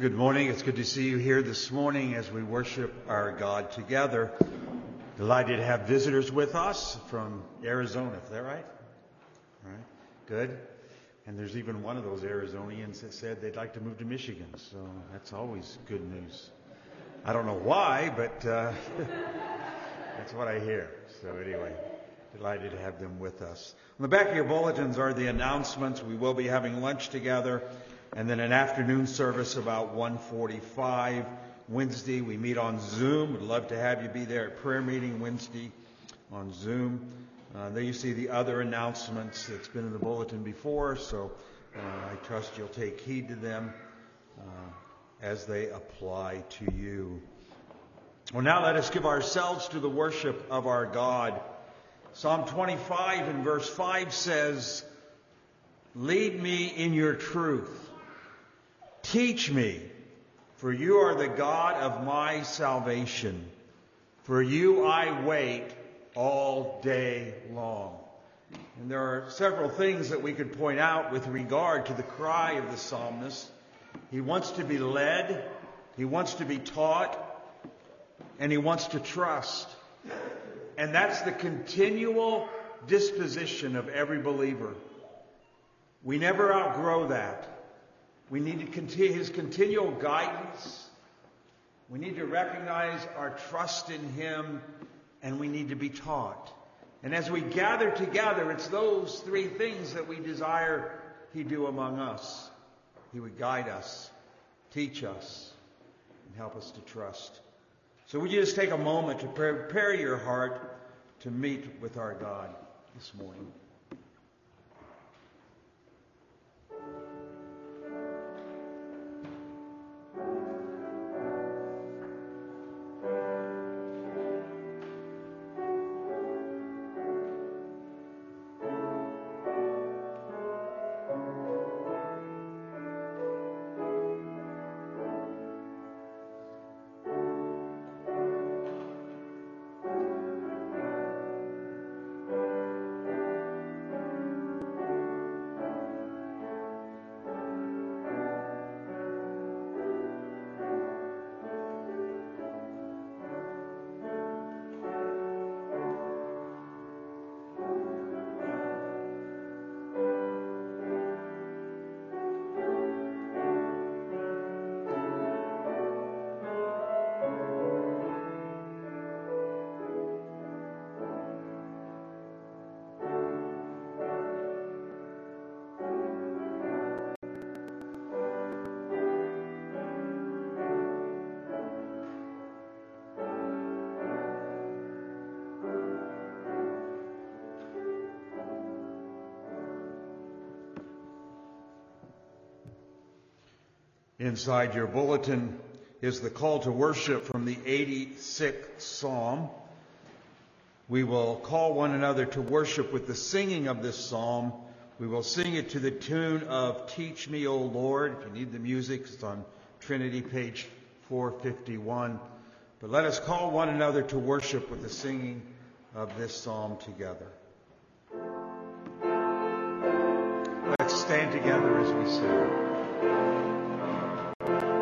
Good morning. It's good to see you here this morning as we worship our God together. Delighted to have visitors with us from Arizona. Is that right? All right. Good. And there's even one of those Arizonians that said they'd like to move to Michigan. So that's always good news. I don't know why, but uh, that's what I hear. So anyway, delighted to have them with us. On the back of your bulletins are the announcements. We will be having lunch together and then an afternoon service about 1:45 Wednesday. We meet on Zoom. Would love to have you be there at prayer meeting Wednesday on Zoom. Uh, there you see the other announcements that's been in the bulletin before, so uh, I trust you'll take heed to them uh, as they apply to you. Well, now let us give ourselves to the worship of our God. Psalm 25 and verse 5 says, Lead me in your truth. Teach me, for you are the God of my salvation. For you I wait all day long. And there are several things that we could point out with regard to the cry of the psalmist. He wants to be led, he wants to be taught, and he wants to trust. And that's the continual disposition of every believer. We never outgrow that. We need to continue his continual guidance. We need to recognize our trust in him and we need to be taught. And as we gather together, it's those three things that we desire he do among us. He would guide us, teach us, and help us to trust. So would you just take a moment to prepare your heart to meet with our God this morning? Inside your bulletin is the call to worship from the 86th Psalm. We will call one another to worship with the singing of this psalm. We will sing it to the tune of Teach Me, O Lord. If you need the music, it's on Trinity, page 451. But let us call one another to worship with the singing of this psalm together. Let's stand together as we sing you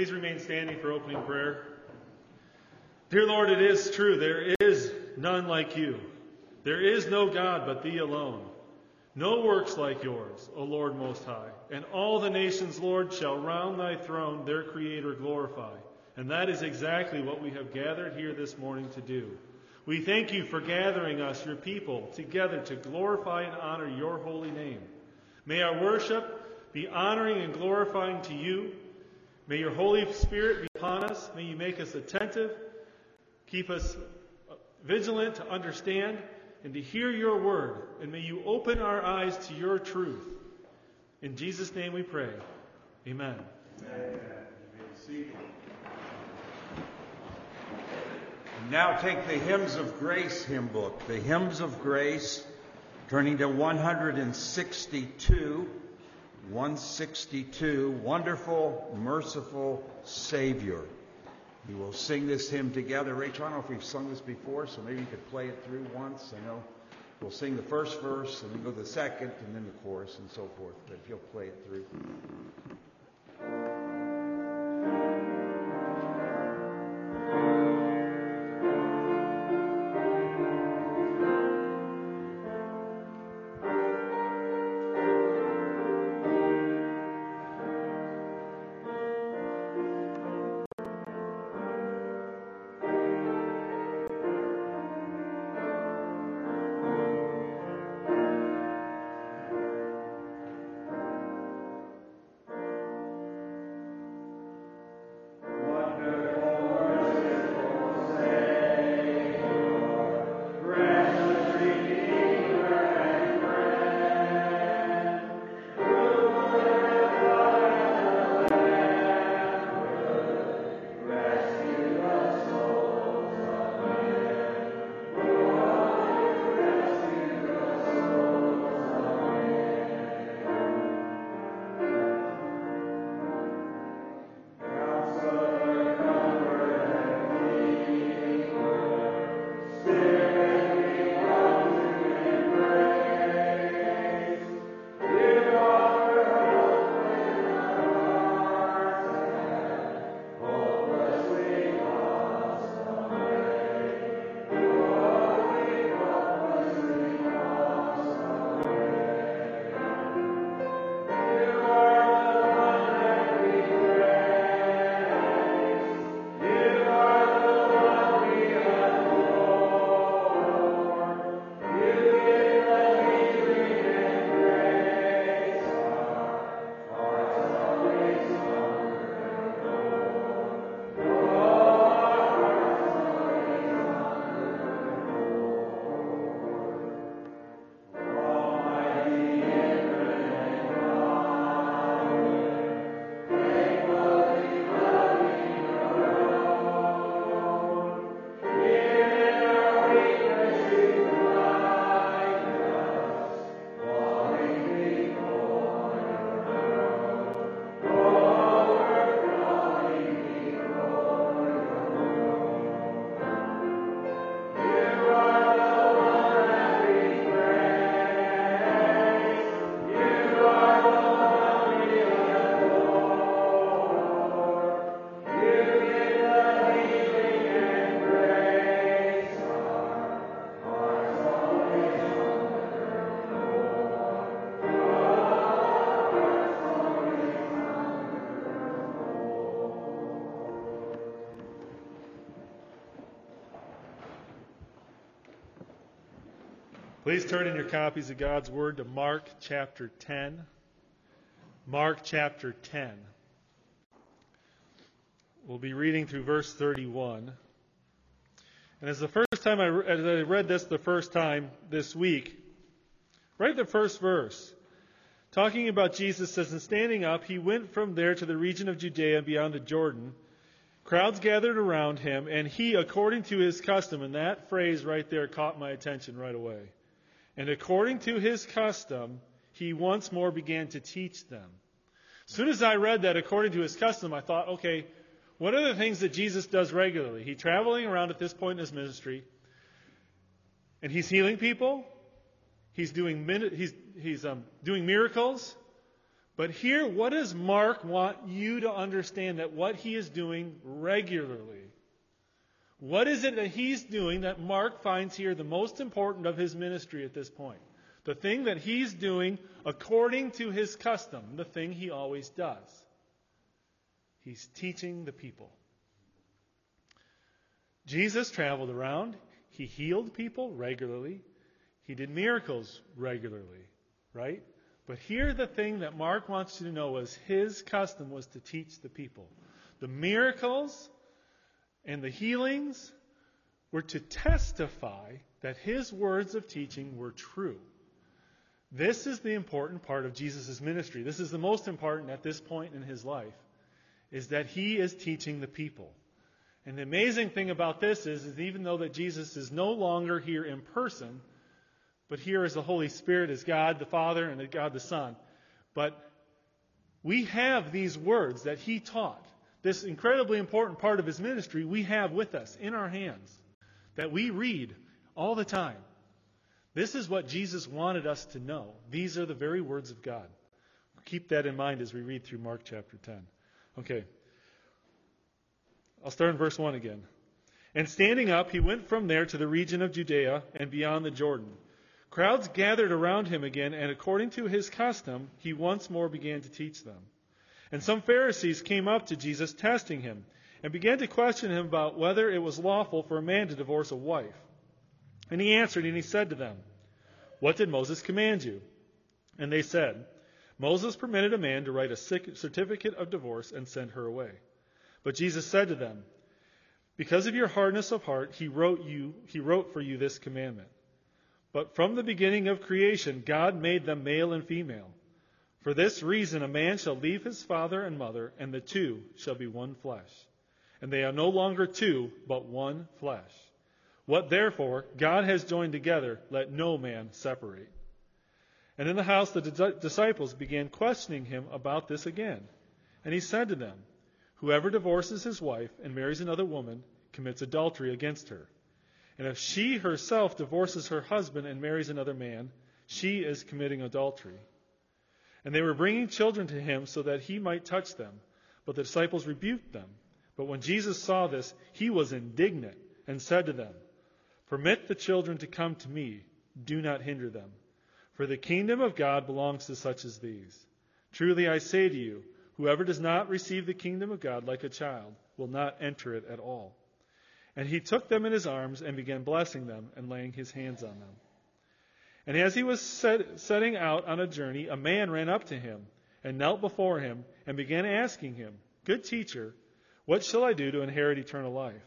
Please remain standing for opening prayer. Dear Lord, it is true. There is none like you. There is no God but thee alone. No works like yours, O Lord Most High. And all the nations, Lord, shall round thy throne their Creator glorify. And that is exactly what we have gathered here this morning to do. We thank you for gathering us, your people, together to glorify and honor your holy name. May our worship be honoring and glorifying to you. May your Holy Spirit be upon us. May you make us attentive, keep us uh, vigilant to understand and to hear your word. And may you open our eyes to your truth. In Jesus' name we pray. Amen. Amen. Now take the Hymns of Grace hymn book, the Hymns of Grace, turning to 162. 162, Wonderful, Merciful Savior. We will sing this hymn together. Rachel, I don't know if we've sung this before, so maybe you could play it through once. I know we'll sing the first verse, and then go to the second, and then the chorus, and so forth. But if you'll play it through. Please turn in your copies of God's Word to Mark chapter 10. Mark chapter 10. We'll be reading through verse 31. And as the first time I, as I read this the first time this week, right the first verse, talking about Jesus says, And standing up, he went from there to the region of Judea and beyond the Jordan. Crowds gathered around him, and he, according to his custom, and that phrase right there caught my attention right away. And according to his custom, he once more began to teach them. As soon as I read that according to his custom, I thought, okay, what are the things that Jesus does regularly? He's traveling around at this point in his ministry, and he's healing people. He's doing he's he's um, doing miracles, But here, what does Mark want you to understand that what he is doing regularly? What is it that he's doing that Mark finds here the most important of his ministry at this point? The thing that he's doing according to his custom, the thing he always does. He's teaching the people. Jesus traveled around. He healed people regularly. He did miracles regularly, right? But here the thing that Mark wants you to know was his custom was to teach the people. The miracles and the healings were to testify that his words of teaching were true. This is the important part of Jesus' ministry. This is the most important at this point in his life, is that he is teaching the people. And the amazing thing about this is, is even though that Jesus is no longer here in person, but here is the Holy Spirit as God the Father and God the Son. But we have these words that he taught. This incredibly important part of his ministry we have with us in our hands that we read all the time. This is what Jesus wanted us to know. These are the very words of God. Keep that in mind as we read through Mark chapter 10. Okay. I'll start in verse 1 again. And standing up, he went from there to the region of Judea and beyond the Jordan. Crowds gathered around him again, and according to his custom, he once more began to teach them. And some Pharisees came up to Jesus, testing him, and began to question him about whether it was lawful for a man to divorce a wife. And he answered, and he said to them, What did Moses command you? And they said, Moses permitted a man to write a certificate of divorce and send her away. But Jesus said to them, Because of your hardness of heart, he wrote you he wrote for you this commandment. But from the beginning of creation, God made them male and female. For this reason, a man shall leave his father and mother, and the two shall be one flesh. And they are no longer two, but one flesh. What therefore God has joined together, let no man separate. And in the house the disciples began questioning him about this again. And he said to them, Whoever divorces his wife and marries another woman commits adultery against her. And if she herself divorces her husband and marries another man, she is committing adultery. And they were bringing children to him so that he might touch them. But the disciples rebuked them. But when Jesus saw this, he was indignant and said to them, Permit the children to come to me. Do not hinder them. For the kingdom of God belongs to such as these. Truly I say to you, whoever does not receive the kingdom of God like a child will not enter it at all. And he took them in his arms and began blessing them and laying his hands on them. And as he was set, setting out on a journey, a man ran up to him and knelt before him and began asking him, Good teacher, what shall I do to inherit eternal life?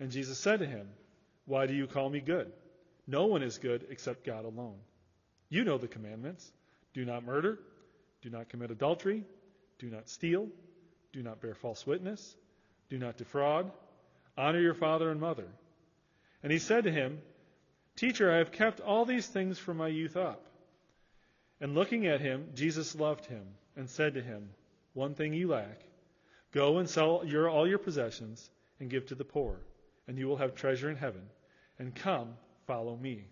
And Jesus said to him, Why do you call me good? No one is good except God alone. You know the commandments do not murder, do not commit adultery, do not steal, do not bear false witness, do not defraud, honor your father and mother. And he said to him, Teacher, I have kept all these things from my youth up. And looking at him, Jesus loved him and said to him, One thing you lack. Go and sell your, all your possessions and give to the poor, and you will have treasure in heaven. And come, follow me.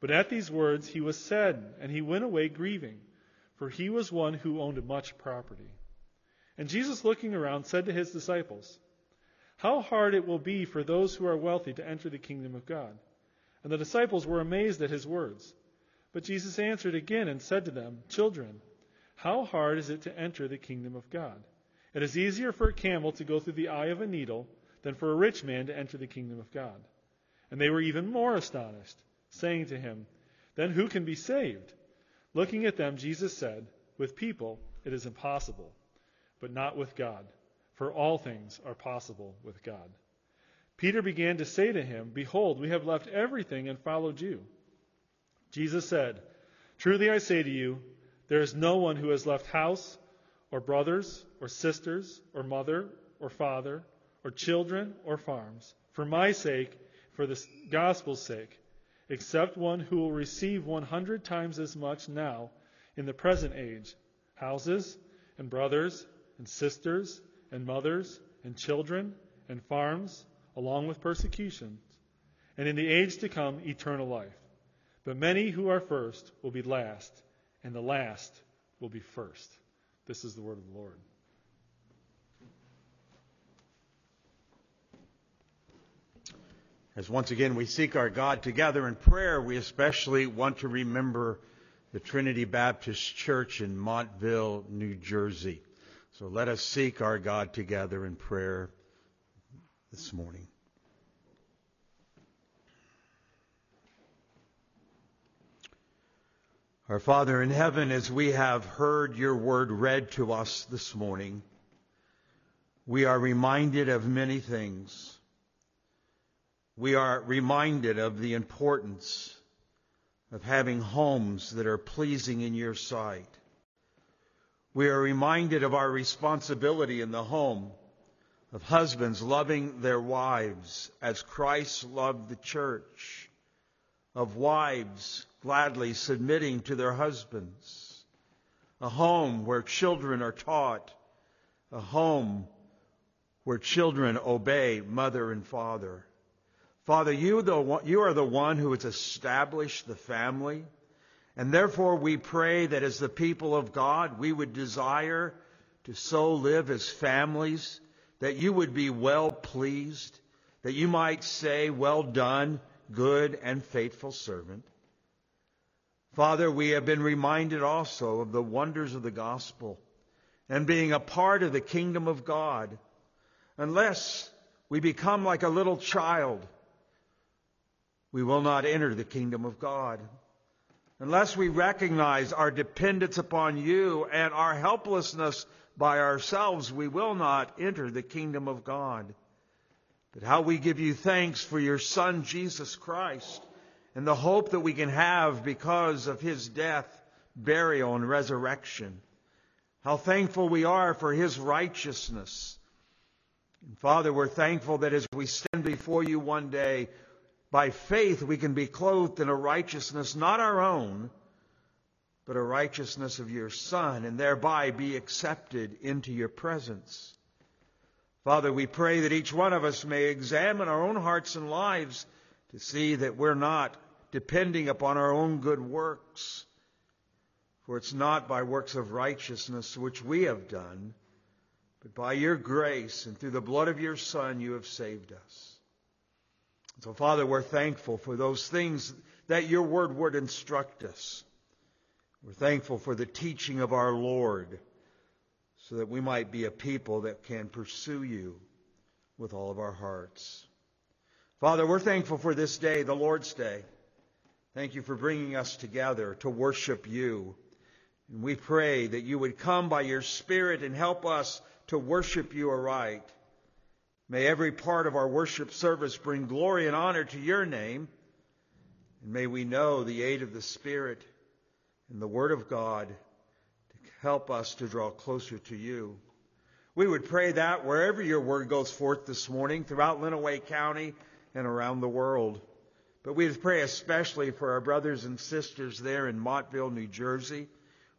But at these words he was saddened, and he went away grieving, for he was one who owned much property. And Jesus, looking around, said to his disciples, How hard it will be for those who are wealthy to enter the kingdom of God. And the disciples were amazed at his words. But Jesus answered again and said to them, Children, how hard is it to enter the kingdom of God? It is easier for a camel to go through the eye of a needle than for a rich man to enter the kingdom of God. And they were even more astonished, saying to him, Then who can be saved? Looking at them, Jesus said, With people it is impossible, but not with God, for all things are possible with God. Peter began to say to him, Behold, we have left everything and followed you. Jesus said, Truly I say to you, there is no one who has left house, or brothers, or sisters, or mother, or father, or children, or farms, for my sake, for the gospel's sake, except one who will receive 100 times as much now in the present age houses, and brothers, and sisters, and mothers, and children, and farms along with persecutions, and in the age to come, eternal life. But many who are first will be last, and the last will be first. This is the word of the Lord. As once again we seek our God together in prayer, we especially want to remember the Trinity Baptist Church in Montville, New Jersey. So let us seek our God together in prayer this morning. Our Father in heaven, as we have heard your word read to us this morning, we are reminded of many things. We are reminded of the importance of having homes that are pleasing in your sight. We are reminded of our responsibility in the home of husbands loving their wives as Christ loved the church, of wives gladly submitting to their husbands, a home where children are taught, a home where children obey mother and father. Father, you, the, you are the one who has established the family, and therefore we pray that as the people of God, we would desire to so live as families that you would be well pleased, that you might say, Well done, good and faithful servant. Father, we have been reminded also of the wonders of the gospel and being a part of the kingdom of God. Unless we become like a little child, we will not enter the kingdom of God. Unless we recognize our dependence upon you and our helplessness by ourselves, we will not enter the kingdom of God. But how we give you thanks for your Son, Jesus Christ, and the hope that we can have because of his death, burial, and resurrection. How thankful we are for his righteousness. And Father, we're thankful that as we stand before you one day, by faith we can be clothed in a righteousness not our own, but a righteousness of your Son, and thereby be accepted into your presence. Father, we pray that each one of us may examine our own hearts and lives to see that we're not depending upon our own good works. For it's not by works of righteousness which we have done, but by your grace and through the blood of your Son you have saved us. So, Father, we're thankful for those things that your word would instruct us. We're thankful for the teaching of our Lord so that we might be a people that can pursue you with all of our hearts. Father, we're thankful for this day, the Lord's Day. Thank you for bringing us together to worship you. And we pray that you would come by your Spirit and help us to worship you aright. May every part of our worship service bring glory and honor to your name. And may we know the aid of the Spirit and the Word of God to help us to draw closer to you. We would pray that wherever your word goes forth this morning, throughout Lenawee County and around the world. But we pray especially for our brothers and sisters there in Montville, New Jersey.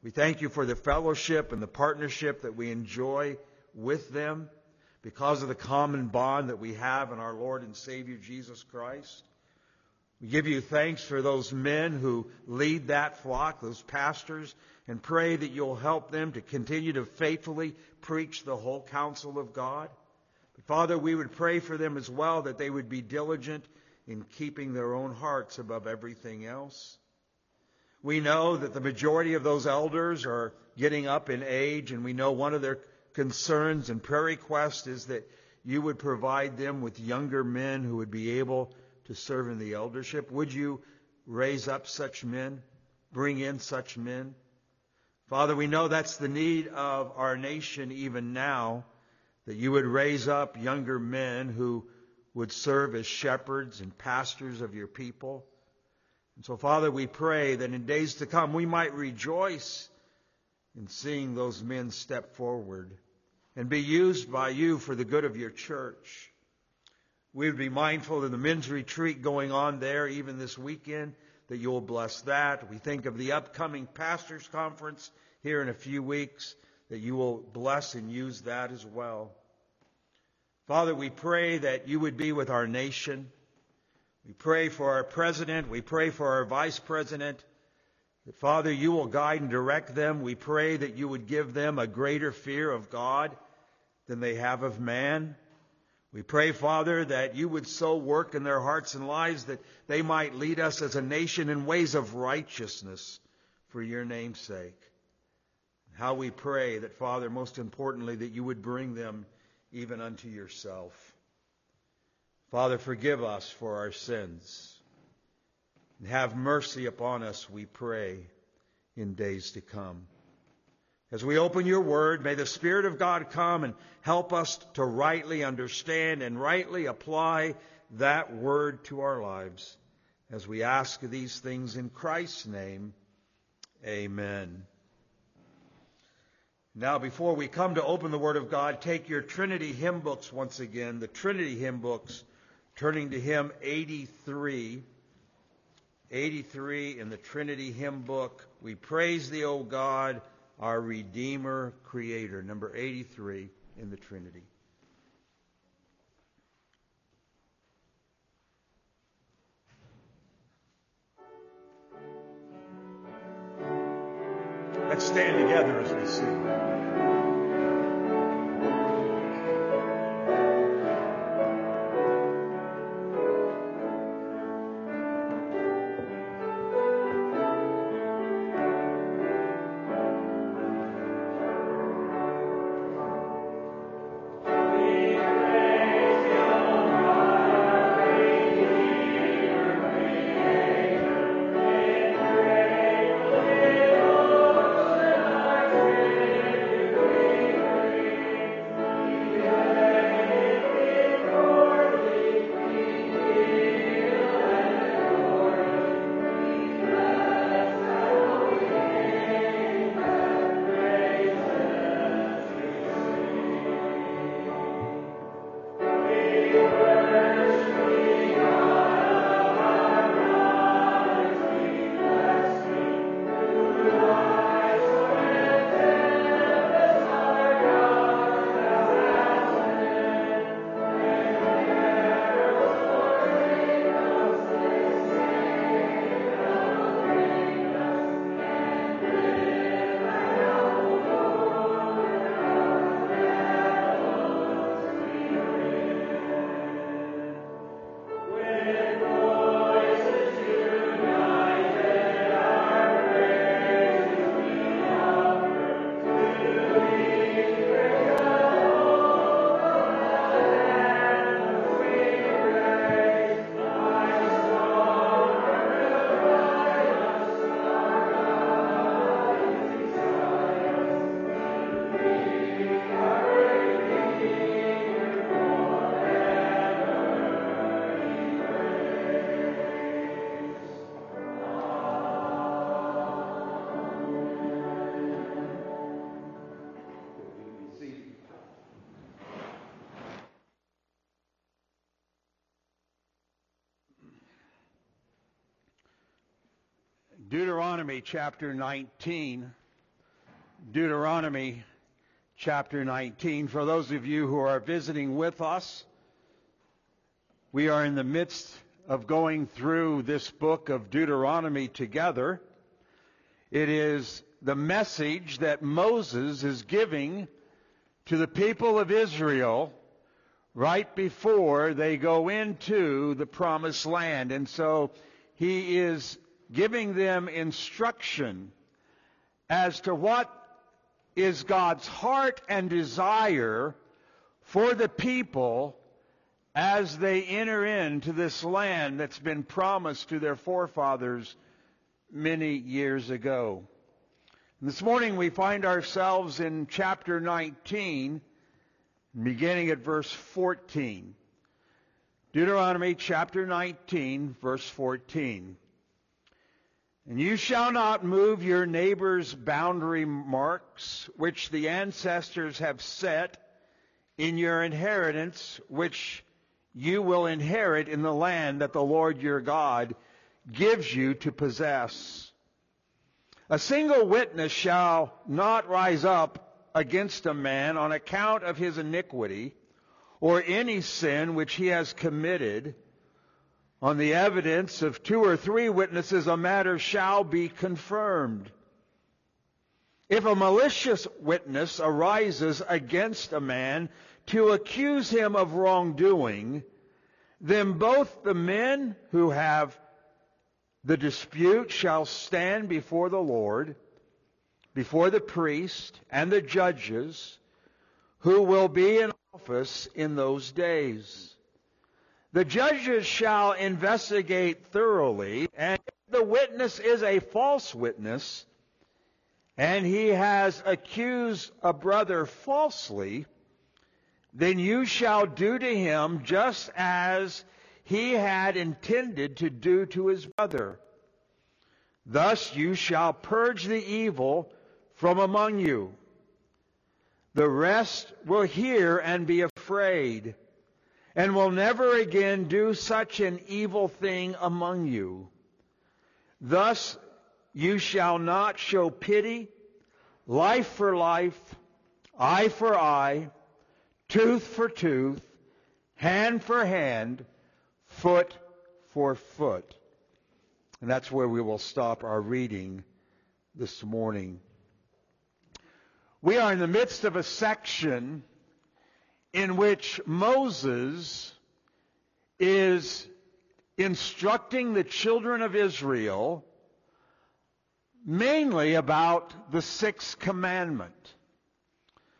We thank you for the fellowship and the partnership that we enjoy with them because of the common bond that we have in our Lord and Savior Jesus Christ. We give you thanks for those men who lead that flock, those pastors, and pray that you'll help them to continue to faithfully preach the whole counsel of God. But Father, we would pray for them as well that they would be diligent in keeping their own hearts above everything else. We know that the majority of those elders are getting up in age, and we know one of their concerns and prayer requests is that you would provide them with younger men who would be able to serve in the eldership? Would you raise up such men? Bring in such men? Father, we know that's the need of our nation even now, that you would raise up younger men who would serve as shepherds and pastors of your people. And so, Father, we pray that in days to come we might rejoice in seeing those men step forward and be used by you for the good of your church. We would be mindful of the men's retreat going on there even this weekend, that you'll bless that. We think of the upcoming pastors conference here in a few weeks, that you will bless and use that as well. Father, we pray that you would be with our nation. We pray for our president. We pray for our vice president, That, Father, you will guide and direct them. We pray that you would give them a greater fear of God than they have of man. We pray, Father, that you would so work in their hearts and lives that they might lead us as a nation in ways of righteousness for your name's sake. How we pray that, Father, most importantly, that you would bring them even unto yourself. Father, forgive us for our sins. And have mercy upon us, we pray, in days to come. As we open your word, may the Spirit of God come and help us to rightly understand and rightly apply that word to our lives. As we ask these things in Christ's name, amen. Now, before we come to open the Word of God, take your Trinity hymn books once again, the Trinity hymn books, turning to hymn 83. 83 in the Trinity hymn book. We praise thee, O God, our Redeemer, Creator. Number 83 in the Trinity. Let's stand together as we sing. Deuteronomy chapter 19. Deuteronomy chapter 19. For those of you who are visiting with us, we are in the midst of going through this book of Deuteronomy together. It is the message that Moses is giving to the people of Israel right before they go into the promised land. And so he is giving them instruction as to what is God's heart and desire for the people as they enter into this land that's been promised to their forefathers many years ago. This morning we find ourselves in chapter 19, beginning at verse 14. Deuteronomy chapter 19, verse 14. And you shall not move your neighbor's boundary marks, which the ancestors have set in your inheritance, which you will inherit in the land that the Lord your God gives you to possess. A single witness shall not rise up against a man on account of his iniquity or any sin which he has committed On the evidence of two or three witnesses, a matter shall be confirmed. If a malicious witness arises against a man to accuse him of wrongdoing, then both the men who have the dispute shall stand before the Lord, before the priest and the judges, who will be in office in those days. The judges shall investigate thoroughly, and if the witness is a false witness, and he has accused a brother falsely, then you shall do to him just as he had intended to do to his brother. Thus you shall purge the evil from among you. The rest will hear and be afraid, and will never again do such an evil thing among you. Thus you shall not show pity, life for life, eye for eye, tooth for tooth, hand for hand, foot for foot. And that's where we will stop our reading this morning. We are in the midst of a section in which Moses is instructing the children of Israel mainly about the sixth commandment.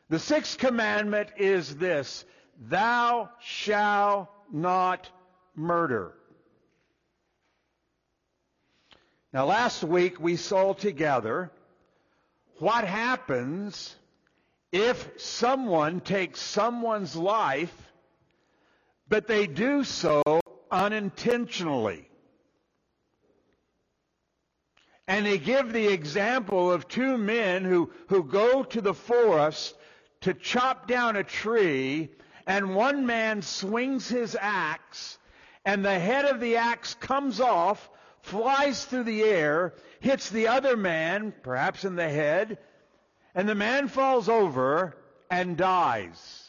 The sixth commandment is this, thou shalt not murder. Now last week we saw together what happens if someone takes someone's life, but they do so unintentionally. And they give the example of two men who, who go to the forest to chop down a tree, and one man swings his axe, and the head of the axe comes off, flies through the air, hits the other man, perhaps in the head, and the man falls over and dies.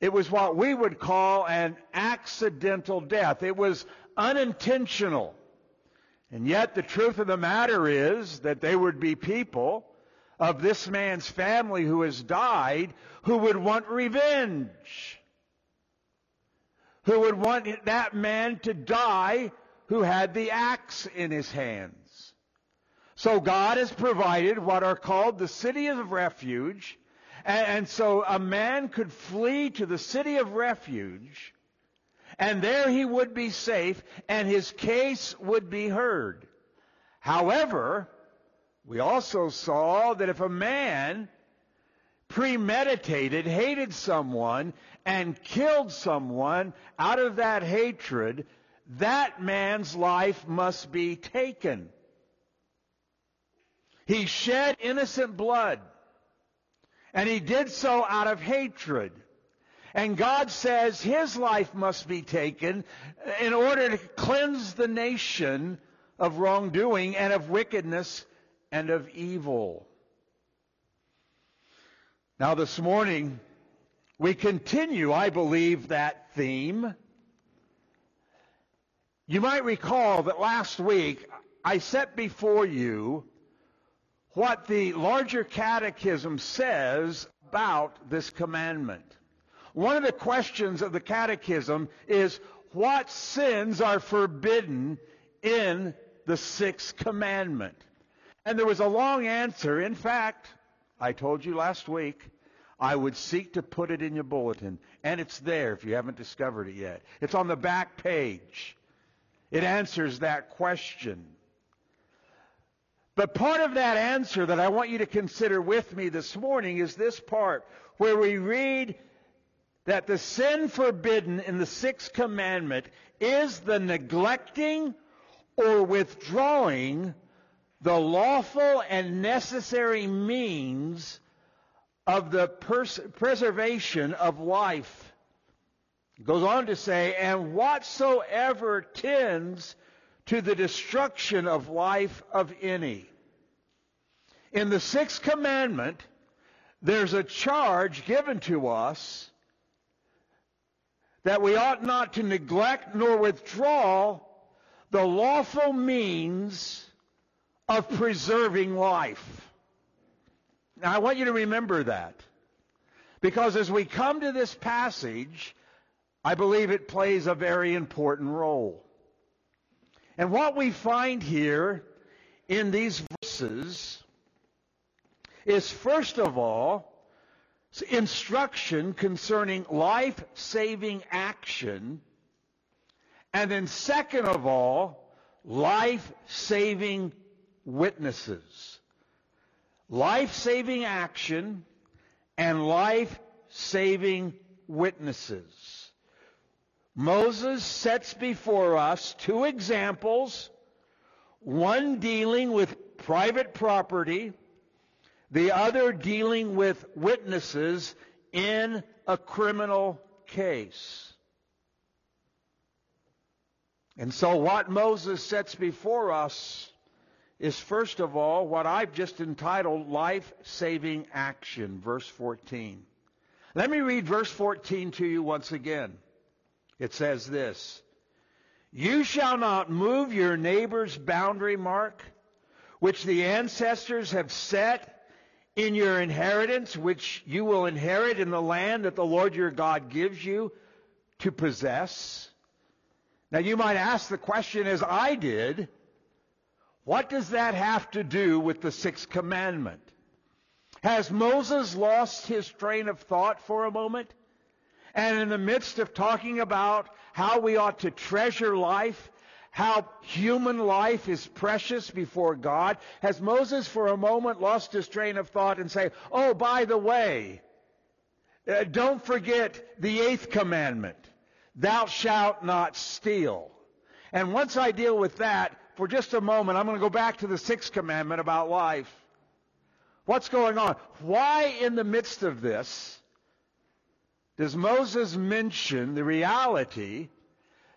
It was what we would call an accidental death. It was unintentional. And yet the truth of the matter is that there would be people of this man's family who has died who would want revenge. Who would want that man to die who had the axe in his hands. So God has provided what are called the city of refuge. And, so a man could flee to the city of refuge and there he would be safe and his case would be heard. However, we also saw that if a man premeditated, hated someone, and killed someone out of that hatred, that man's life must be taken. He shed innocent blood, and he did so out of hatred. And God says his life must be taken in order to cleanse the nation of wrongdoing and of wickedness and of evil. Now, this morning, we continue, I believe, that theme. You might recall that last week I set before you what the larger catechism says about this commandment. One of the questions of the catechism is what sins are forbidden in the sixth commandment? And there was a long answer. In fact, I told you last week, I would seek to put it in your bulletin. And it's there if you haven't discovered it yet. It's on the back page. It answers that question. But part of that answer that I want you to consider with me this morning is this part where we read that the sin forbidden in the sixth commandment is the neglecting or withdrawing the lawful and necessary means of the pers- preservation of life. It goes on to say, and whatsoever tends to the destruction of life of any. In the sixth commandment, there's a charge given to us that we ought not to neglect nor withdraw the lawful means of preserving life. Now, I want you to remember that. Because as we come to this passage, I believe it plays a very important role. And what we find here in these verses is, first of all, instruction concerning life saving action. And then, second of all, life saving witnesses. Life saving action and life saving witnesses. Moses sets before us two examples, one dealing with private property the other dealing with witnesses in a criminal case. And so what Moses sets before us is first of all what I've just entitled life-saving action, verse 14. Let me read verse 14 to you once again. It says this, You shall not move your neighbor's boundary mark, which the ancestors have set in your inheritance, which you will inherit in the land that the Lord your God gives you to possess. Now you might ask the question as I did, what does that have to do with the sixth commandment? Has Moses lost his train of thought for a moment? And in the midst of talking about how we ought to treasure life how human life is precious before God, has Moses for a moment lost his train of thought and say, oh, by the way, uh, don't forget the eighth commandment, thou shalt not steal. And once I deal with that, for just a moment, I'm going to go back to the sixth commandment about life. What's going on? Why in the midst of this does Moses mention the reality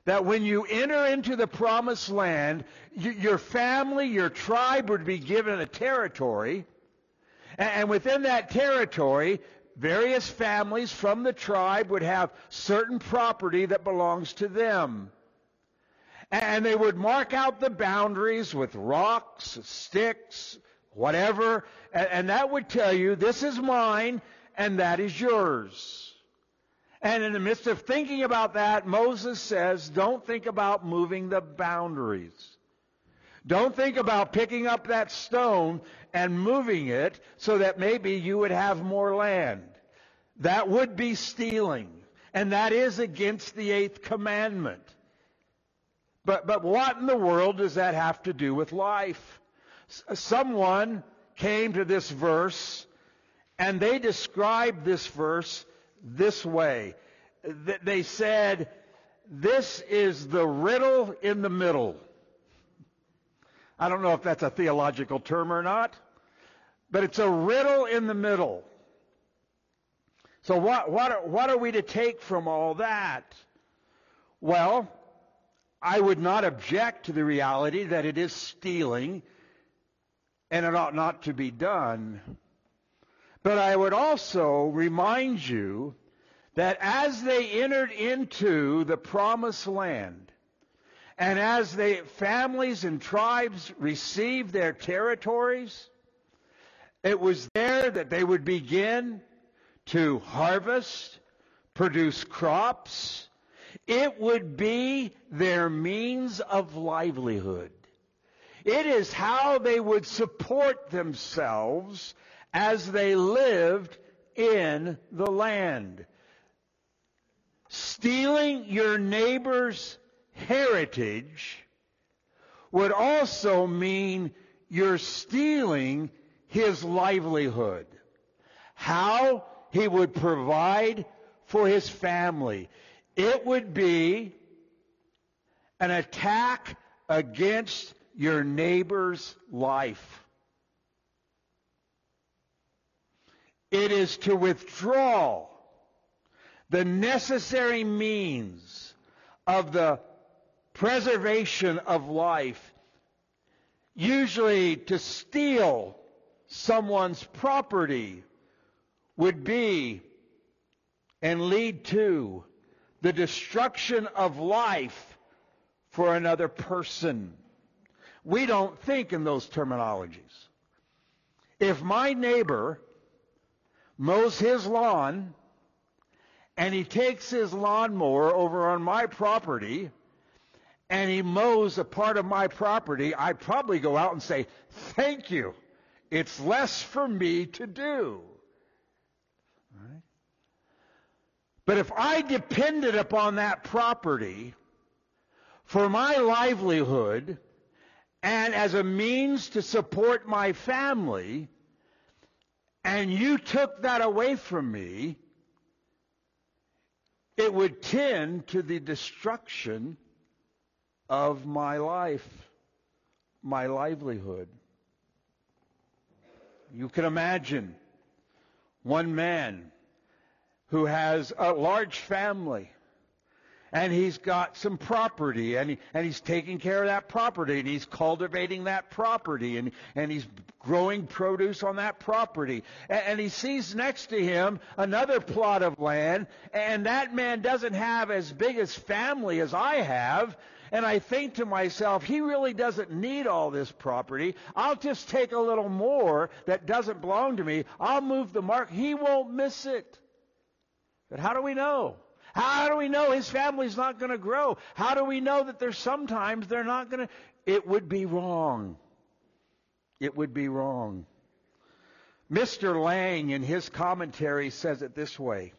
that when you enter into the promised land, your family, your tribe would be given a territory, and within that territory, various families from the tribe would have certain property that belongs to them. And they would mark out the boundaries with rocks, sticks, whatever, and that would tell you, this is mine and that is yours. And in the midst of thinking about that, Moses says, don't think about moving the boundaries. Don't think about picking up that stone and moving it so that maybe you would have more land. That would be stealing. And that is against the eighth commandment. But, but what in the world does that have to do with life? Someone came to this verse and they described this verse this way. They said, this is the riddle in the middle. I don't know if that's a theological term or not, but it's a riddle in the middle. So what, what, are, what are we to take from all that? Well, I would not object to the reality that it is stealing and it ought not to be done. But I would also remind you that as they entered into the promised land, and as the families and tribes received their territories, it was there that they would begin to harvest, produce crops. It would be their means of livelihood. It is how they would support themselves as they lived in the land. Stealing your neighbor's heritage would also mean you're stealing his livelihood. How he would provide for his family. It would be an attack against your neighbor's life. It is to withdraw the necessary means of the preservation of life, usually to steal someone's property, would be and lead to the destruction of life for another person. We don't think in those terminologies. If my neighbor mows his lawn and he takes his lawnmower over on my property and he mows a part of my property, I'd probably go out and say, thank you. It's less for me to do. Right? But if I depended upon that property for my livelihood and as a means to support my family, and you took that away from me, it would tend to the destruction of my life, my livelihood. You can imagine one man who has a large family and he's got some property and, he, and he's taking care of that property and he's cultivating that property and, and he's growing produce on that property and, and he sees next to him another plot of land and that man doesn't have as big a family as I have and I think to myself, he really doesn't need all this property. I'll just take a little more that doesn't belong to me. I'll move the mark. He won't miss it. But how do we know? How do we know his family's not going to grow? How do we know that there's sometimes they're not going to? It would be wrong. It would be wrong. Mr. Lang, in his commentary, says it this way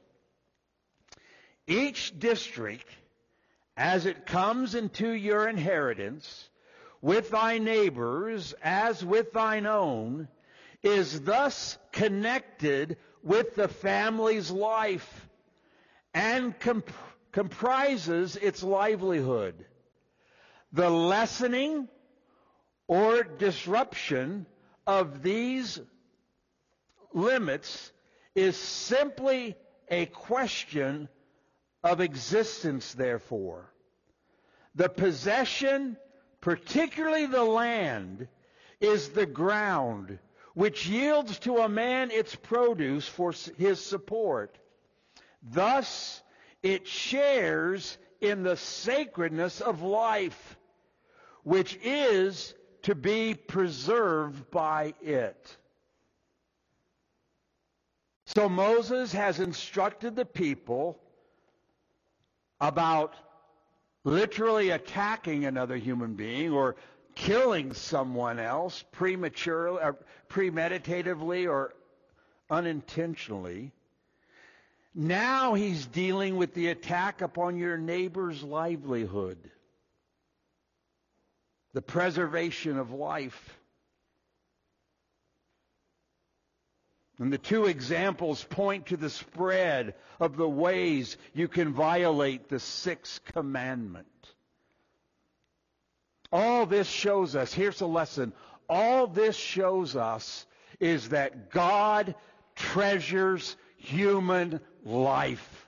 Each district, as it comes into your inheritance, with thy neighbors as with thine own, is thus connected with the family's life and comp- comprises its livelihood. The lessening or disruption of these limits is simply a question of existence, therefore. The possession, particularly the land, is the ground which yields to a man its produce for his support. Thus, it shares in the sacredness of life, which is to be preserved by it. So Moses has instructed the people about literally attacking another human being or killing someone else prematurely or premeditatively or unintentionally. Now he's dealing with the attack upon your neighbor's livelihood, the preservation of life. And the two examples point to the spread of the ways you can violate the sixth commandment. All this shows us, here's a lesson. All this shows us is that God treasures human life.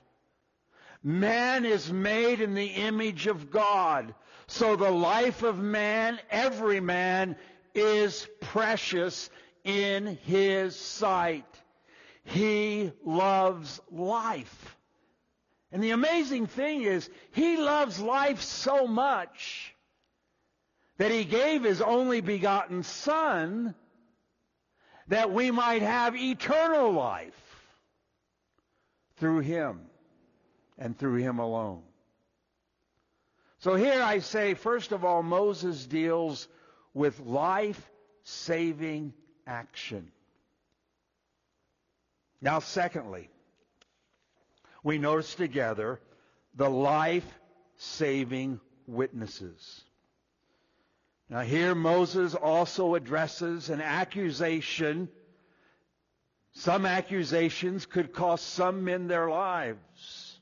Man is made in the image of God. So the life of man, every man, is precious in his sight. He loves life. And the amazing thing is, he loves life so much that he gave his only begotten Son that we might have eternal life through him and through him alone. So here I say, first of all, Moses deals with life-saving action. Now, secondly, we notice together the life-saving witnesses. Now here Moses also addresses an accusation some accusations could cost some men their lives.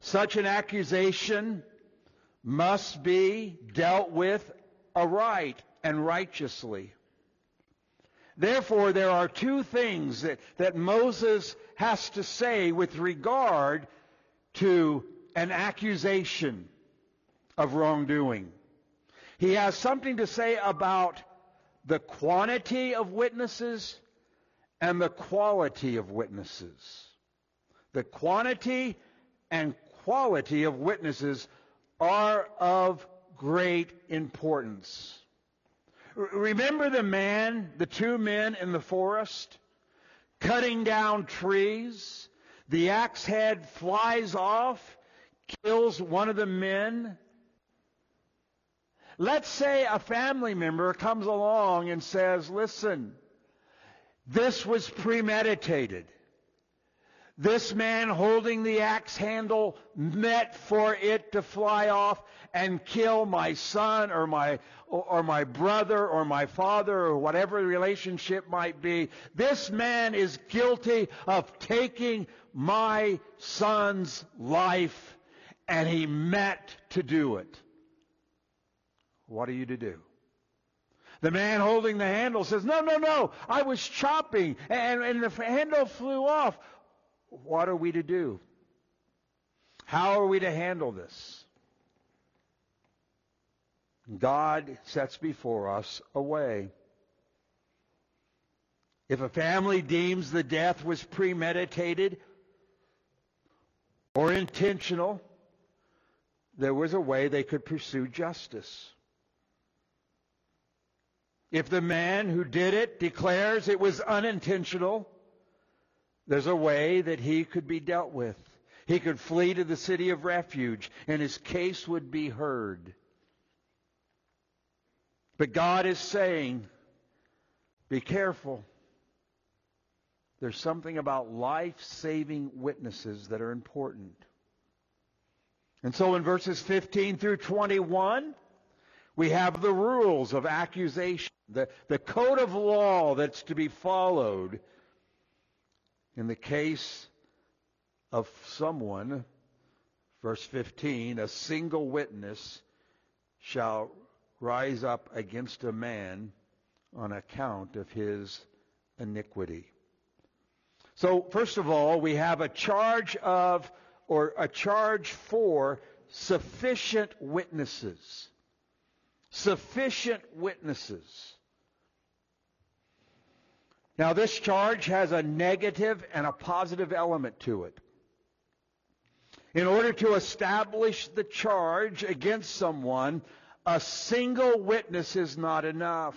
Such an accusation must be dealt with aright and righteously. Therefore, there are two things that, that Moses has to say with regard to an accusation of wrongdoing. He has something to say about the quantity of witnesses and the quality of witnesses. The quantity and quality of witnesses are of great importance. Remember the man, the two men in the forest, cutting down trees? The axe head flies off, kills one of the men. Let's say a family member comes along and says, listen, this was premeditated. This man holding the axe handle meant for it to fly off and kill my son or my, or my brother or my father or whatever the relationship might be. This man is guilty of taking my son's life and he meant to do it. What are you to do? The man holding the handle says, no, no, no, I was chopping and, and the handle flew off. What are we to do? How are we to handle this? God sets before us a way. If a family deems the death was premeditated or intentional, there was a way they could pursue justice. If the man who did it declares it was unintentional, there's a way that he could be dealt with. He could flee to the city of refuge and his case would be heard. But God is saying, be careful. There's something about life-saving witnesses that are important. And so in verses 15 through 21, we have the rules of accusation, the, the code of law that's to be followed in the case of someone, verse 15, a single witness shall rise up against a man on account of his iniquity. So, first of all, we have a charge of, or a charge for sufficient witnesses. Sufficient witnesses. Now, this charge has a negative and a positive element to it. In order to establish the charge against someone, a single witness is not enough.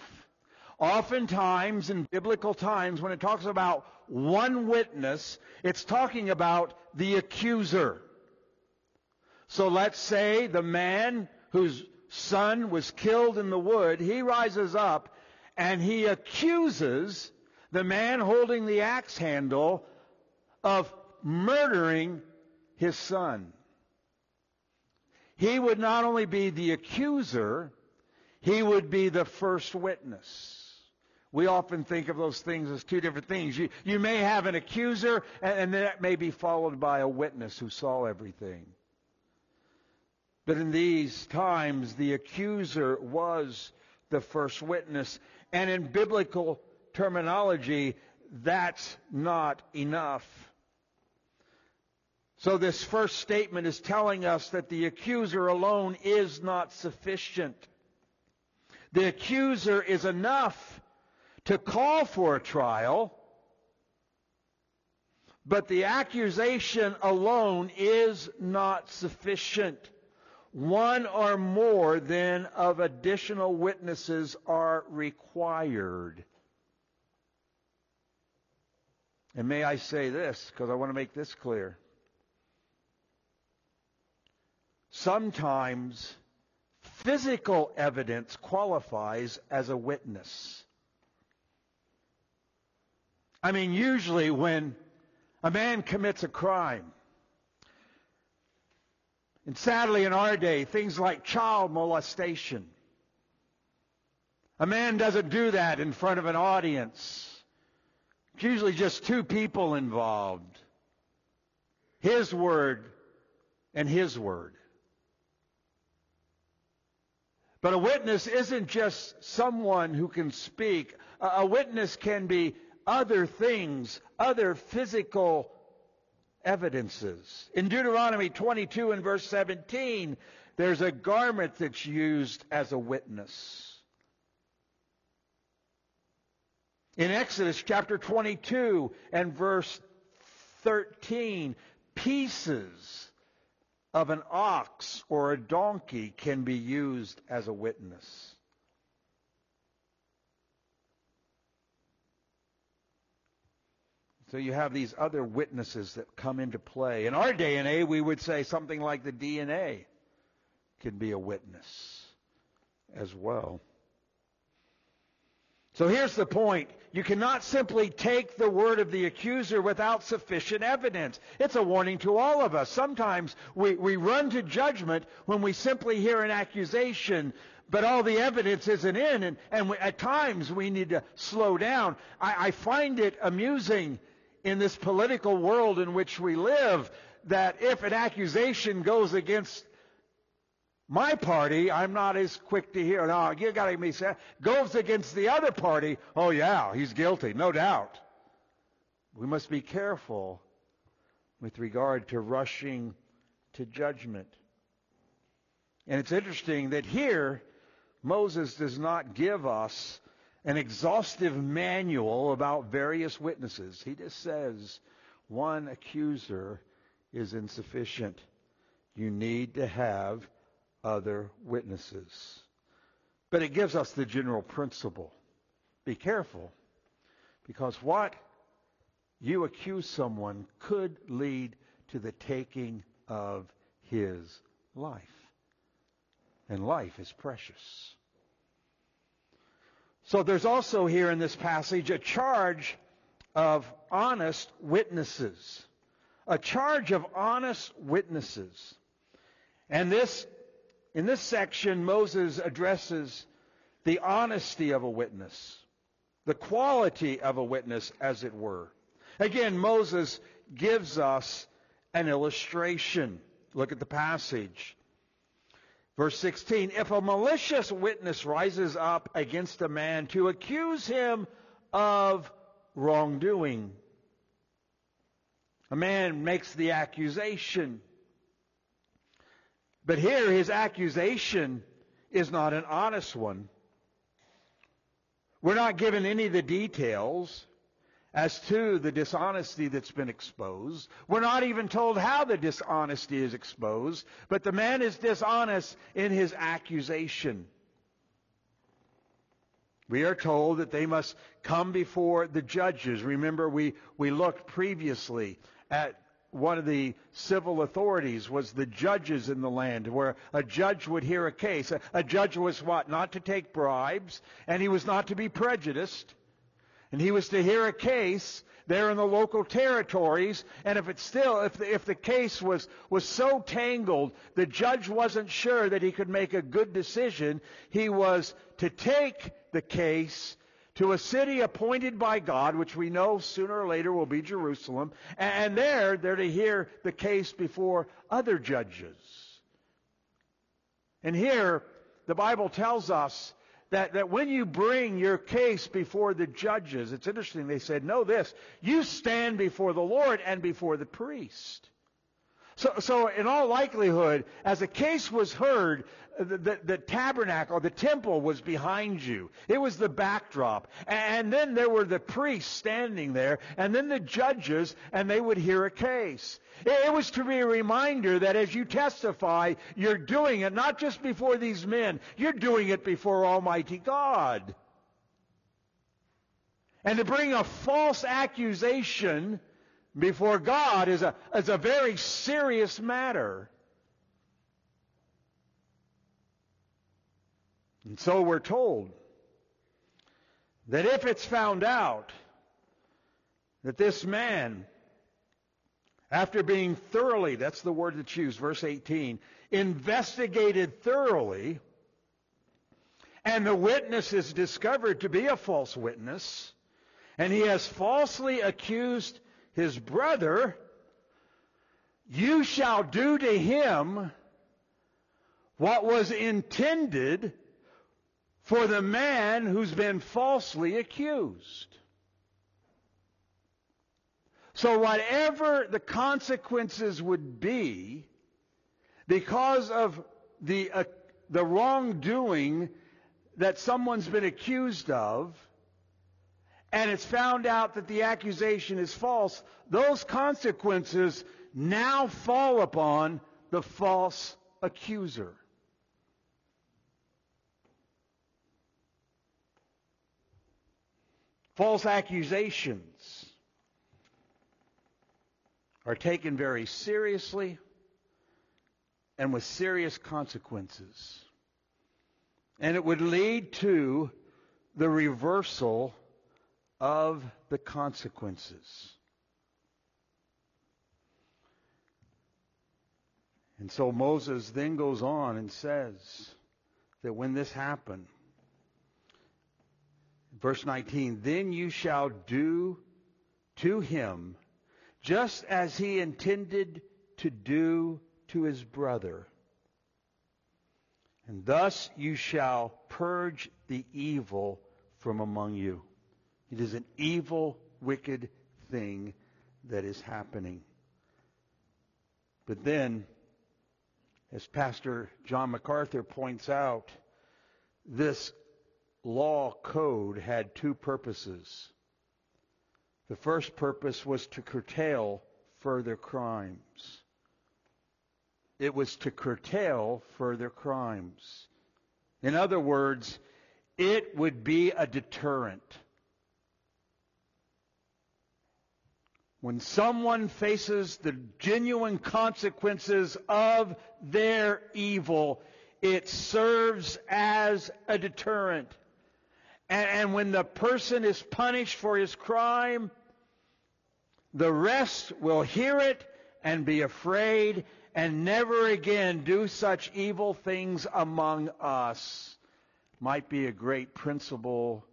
Oftentimes in biblical times, when it talks about one witness, it's talking about the accuser. So let's say the man whose son was killed in the wood, he rises up and he accuses the man holding the axe handle of murdering his son. He would not only be the accuser, he would be the first witness. We often think of those things as two different things. You, you may have an accuser, and, and that may be followed by a witness who saw everything. But in these times, the accuser was the first witness. And in biblical terminology, that's not enough. So this first statement is telling us that the accuser alone is not sufficient. The accuser is enough to call for a trial, but the accusation alone is not sufficient. One or more then of additional witnesses are required. And may I say this, because I want to make this clear. Sometimes physical evidence qualifies as a witness. I mean, usually when a man commits a crime, and sadly in our day, things like child molestation, a man doesn't do that in front of an audience. It's usually just two people involved. His word and his word. But a witness isn't just someone who can speak. A witness can be other things, other physical evidences. In Deuteronomy 22 and verse 17, there's a garment that's used as a witness. In Exodus chapter 22 and verse 13 pieces of an ox or a donkey can be used as a witness. So you have these other witnesses that come into play. In our day and age, we would say something like the DNA can be a witness as well. So here's the point. You cannot simply take the word of the accuser without sufficient evidence. It's a warning to all of us. Sometimes we, we run to judgment when we simply hear an accusation, but all the evidence isn't in, and, and we, at times we need to slow down. I, I find it amusing in this political world in which we live that if an accusation goes against my party, I'm not as quick to hear. No, you got to be sad. Goes against the other party. Oh yeah, he's guilty, no doubt. We must be careful with regard to rushing to judgment. And it's interesting that here Moses does not give us an exhaustive manual about various witnesses. He just says one accuser is insufficient. You need to have other witnesses. But it gives us the general principle. Be careful, because what you accuse someone could lead to the taking of his life. And life is precious. So there's also here in this passage a charge of honest witnesses. A charge of honest witnesses. And this, in this section, Moses addresses the honesty of a witness, the quality of a witness, as it were. Again, Moses gives us an illustration. Look at the passage. Verse 16, if a malicious witness rises up against a man to accuse him of wrongdoing, a man makes the accusation. But here his accusation is not an honest one. We're not given any of the details as to the dishonesty that's been exposed. We're not even told how the dishonesty is exposed, but the man is dishonest in his accusation. We are told that they must come before the judges. Remember, we, we looked previously at one of the civil authorities was the judges in the land, where a judge would hear a case. A, a judge was what? Not to take bribes, and he was not to be prejudiced. And he was to hear a case there in the local territories, and if it's still, if the, if the case was, was so tangled, the judge wasn't sure that he could make a good decision, he was to take the case to a city appointed by God, which we know sooner or later will be Jerusalem, and there they're to hear the case before other judges. And here, the Bible tells us that, that when you bring your case before the judges, it's interesting, they said, know this, you stand before the Lord and before the priest. So, so in all likelihood, as a case was heard, the, the, the, tabernacle, the temple was behind you. It was the backdrop. And then there were the priests standing there, and then the judges, and they would hear a case. It was to be a reminder that as you testify, you're doing it not just before these men, you're doing it before Almighty God. And to bring a false accusation before God is a, is a very serious matter. And so we're told that if it's found out that this man, after being thoroughly, that's the word that's used, verse 18, investigated thoroughly, and the witness is discovered to be a false witness, and he has falsely accused his brother, you shall do to him what was intended for the man who's been falsely accused. So whatever the consequences would be because of the, uh, the wrongdoing that someone's been accused of, and it's found out that the accusation is false, those consequences now fall upon the false accuser. False accusations are taken very seriously and with serious consequences. And it would lead to the reversal of the consequences. And so Moses then goes on and says that when this happened, verse 19, then you shall do to him just as he intended to do to his brother. And thus you shall purge the evil from among you. It is an evil, wicked thing that is happening. But then, as Pastor John MacArthur points out, this law code had two purposes. The first purpose was to curtail further crimes. It was to curtail further crimes. In other words, it would be a deterrent. When someone faces the genuine consequences of their evil, it serves as a deterrent. And, when the person is punished for his crime, the rest will hear it and be afraid and never again do such evil things among us. Might be a great principle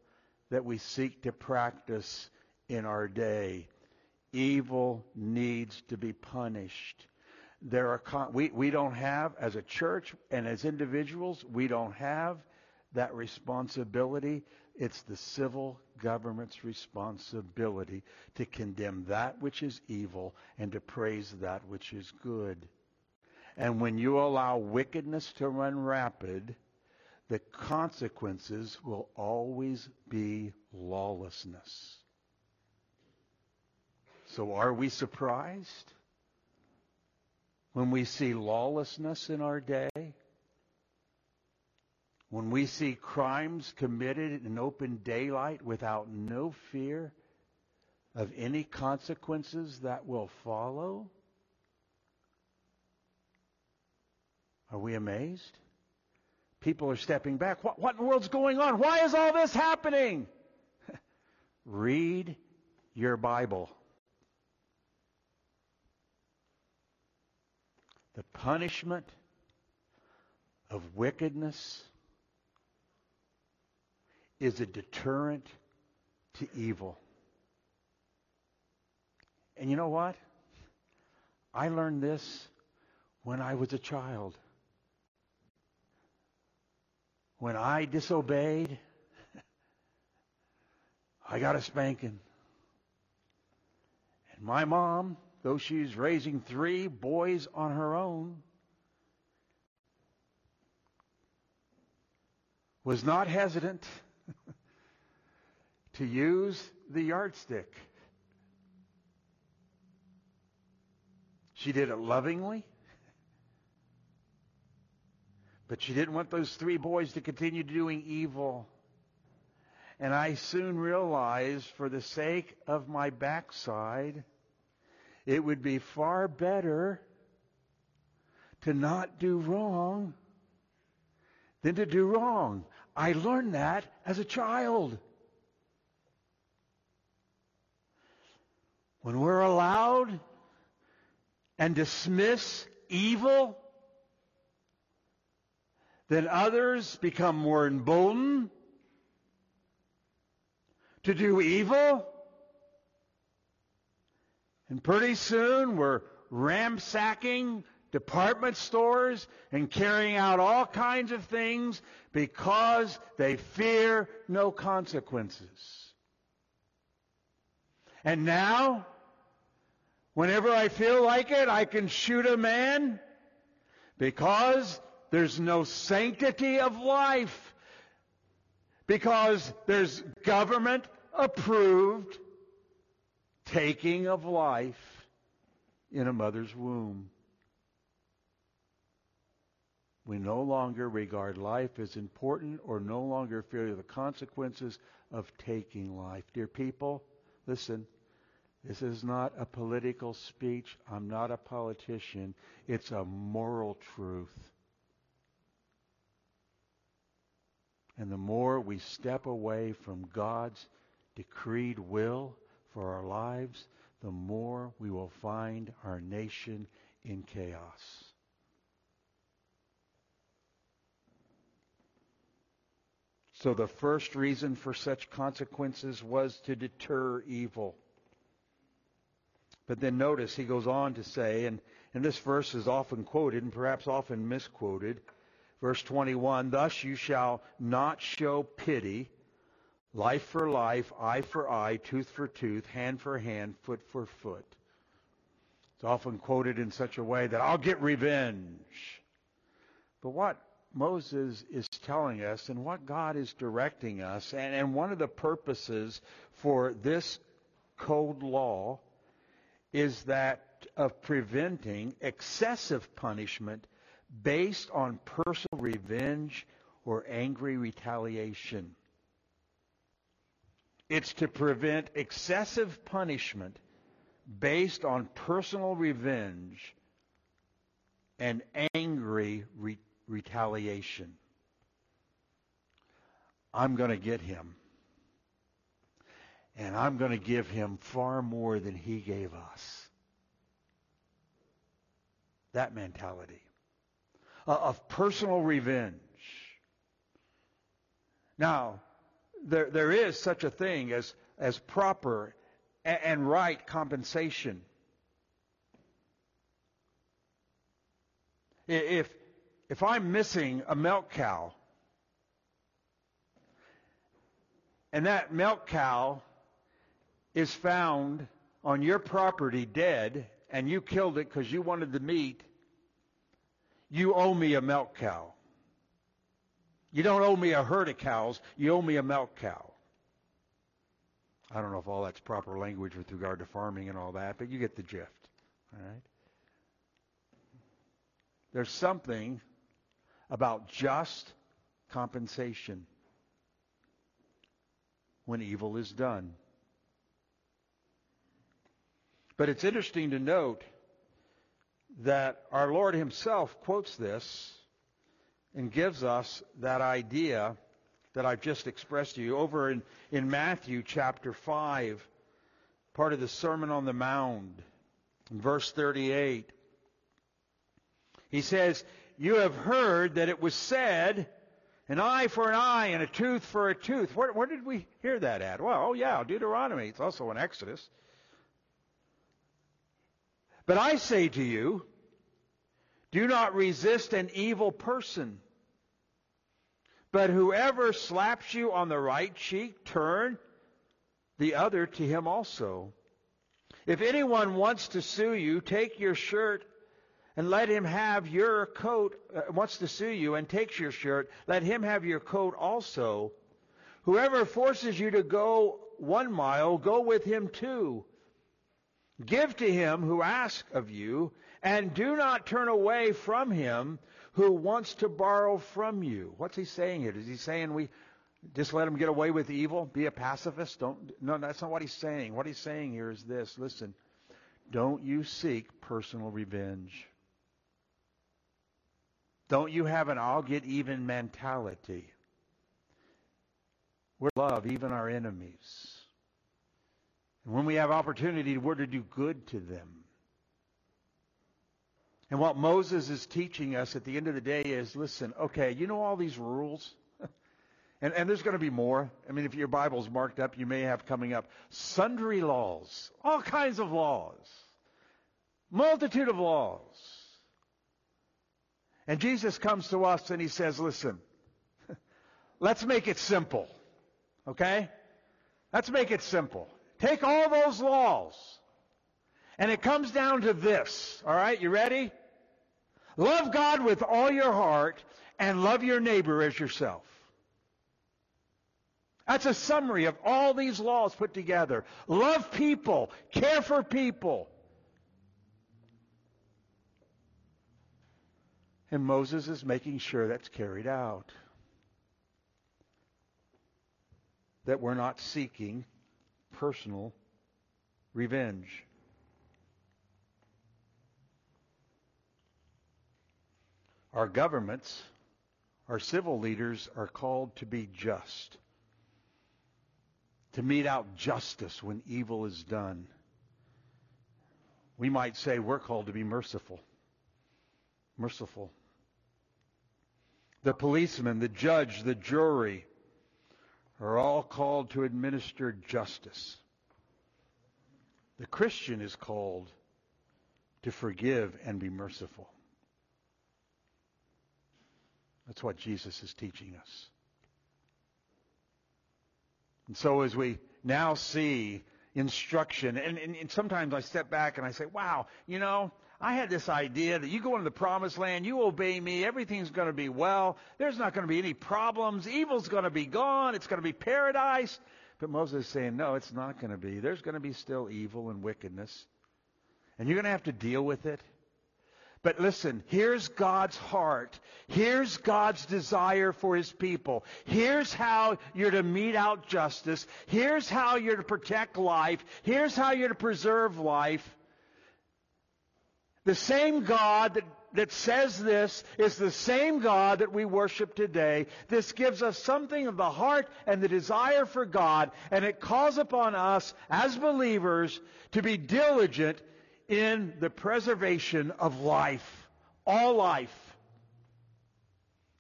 that we seek to practice in our day. Evil needs to be punished. There are con- we, we don't have, as a church and as individuals, we don't have that responsibility. It's the civil government's responsibility to condemn that which is evil and to praise that which is good. And when you allow wickedness to run rapid, the consequences will always be lawlessness. So are we surprised when we see lawlessness in our day? When we see crimes committed in open daylight without no fear of any consequences that will follow? Are we amazed? People are stepping back. What, what in the world's going on? Why is all this happening? Read your Bible. The punishment of wickedness is a deterrent to evil. And you know what? I learned this when I was a child. When I disobeyed, I got a spanking. And my mom, though she's raising three boys on her own, was not hesitant to use the yardstick. She did it lovingly. But she didn't want those three boys to continue doing evil. And I soon realized, for the sake of my backside, it would be far better to not do wrong than to do wrong. I learned that as a child. When we're allowed and dismiss evil, then others become more emboldened to do evil. And pretty soon we're ransacking department stores and carrying out all kinds of things because they fear no consequences. And now, whenever I feel like it, I can shoot a man because there's no sanctity of life because there's government approved taking of life in a mother's womb. We no longer regard life as important or no longer fear the consequences of taking life. Dear people, listen. This is not a political speech. I'm not a politician. It's a moral truth. And the more we step away from God's decreed will for our lives, the more we will find our nation in chaos. So the first reason for such consequences was to deter evil. But then notice he goes on to say, and, and this verse is often quoted and perhaps often misquoted, verse 21, Thus you shall not show pity, life for life, eye for eye, tooth for tooth, hand for hand, foot for foot. It's often quoted in such a way that I'll get revenge. But what Moses is telling us and what God is directing us, and, and one of the purposes for this code law is that of preventing excessive punishment based on personal revenge or angry retaliation. It's to prevent excessive punishment based on personal revenge and angry re- retaliation. I'm going to get him. And I'm going to give him far more than he gave us. That mentality uh, of personal revenge. Now, there, there is such a thing as, as proper and, and right compensation. If, if I'm missing a milk cow, and that milk cow is found on your property dead, and you killed it because you wanted the meat, you owe me a milk cow. You don't owe me a herd of cows, you owe me a milk cow. I don't know if all that's proper language with regard to farming and all that, but you get the gist. All right? There's something about just compensation when evil is done. But it's interesting to note that our Lord himself quotes this and gives us that idea that I've just expressed to you over in, in Matthew chapter 5, part of the Sermon on the Mount, verse 38. He says, You have heard that it was said, an eye for an eye and a tooth for a tooth. Where, where did we hear that at? Well, oh yeah, Deuteronomy. It's also in Exodus. But I say to you, do not resist an evil person. But whoever slaps you on the right cheek, turn the other to him also. If anyone wants to sue you, take your shirt and let him have your coat, uh, wants to sue you and takes your shirt, let him have your coat also. Whoever forces you to go one mile, go with him two. Give to him who asks of you, and do not turn away from him who wants to borrow from you. What's he saying here? Is he saying we just let him get away with evil? Be a pacifist? Don't no, that's not what he's saying. What he's saying here is this. Listen. Don't you seek personal revenge. Don't you have an I'll get even mentality. We're love even our enemies. And when we have opportunity, we're to do good to them. And what Moses is teaching us at the end of the day is listen, okay, you know all these rules? and, and there's going to be more. I mean, if your Bible's marked up, you may have coming up sundry laws, all kinds of laws, multitude of laws. And Jesus comes to us and he says, listen, let's make it simple. Okay? Let's make it simple. Take all those laws. And it comes down to this. All right? You ready? Love God with all your heart and love your neighbor as yourself. That's a summary of all these laws put together. Love people, care for people. And Moses is making sure that's carried out. That we're not seeking personal revenge. Our governments, our civil leaders are called to be just, to mete out justice when evil is done. We might say we're called to be merciful. Merciful. The policeman, the judge, the jury are all called to administer justice. The Christian is called to forgive and be merciful. That's what Jesus is teaching us. And so as we now see instruction, and, and, and, sometimes I step back and I say, wow, you know, I had this idea that you go into the promised land, you obey me, everything's going to be well, there's not going to be any problems, evil's going to be gone, it's going to be paradise. But Moses is saying, no, it's not going to be. There's going to be still evil and wickedness. And you're going to have to deal with it. But listen, here's God's heart. Here's God's desire for his people. Here's how you're to mete out justice. Here's how you're to protect life. Here's how you're to preserve life. The same God that, that says this is the same God that we worship today. This gives us something of the heart and the desire for God, and it calls upon us as believers to be diligent in the preservation of life. All life.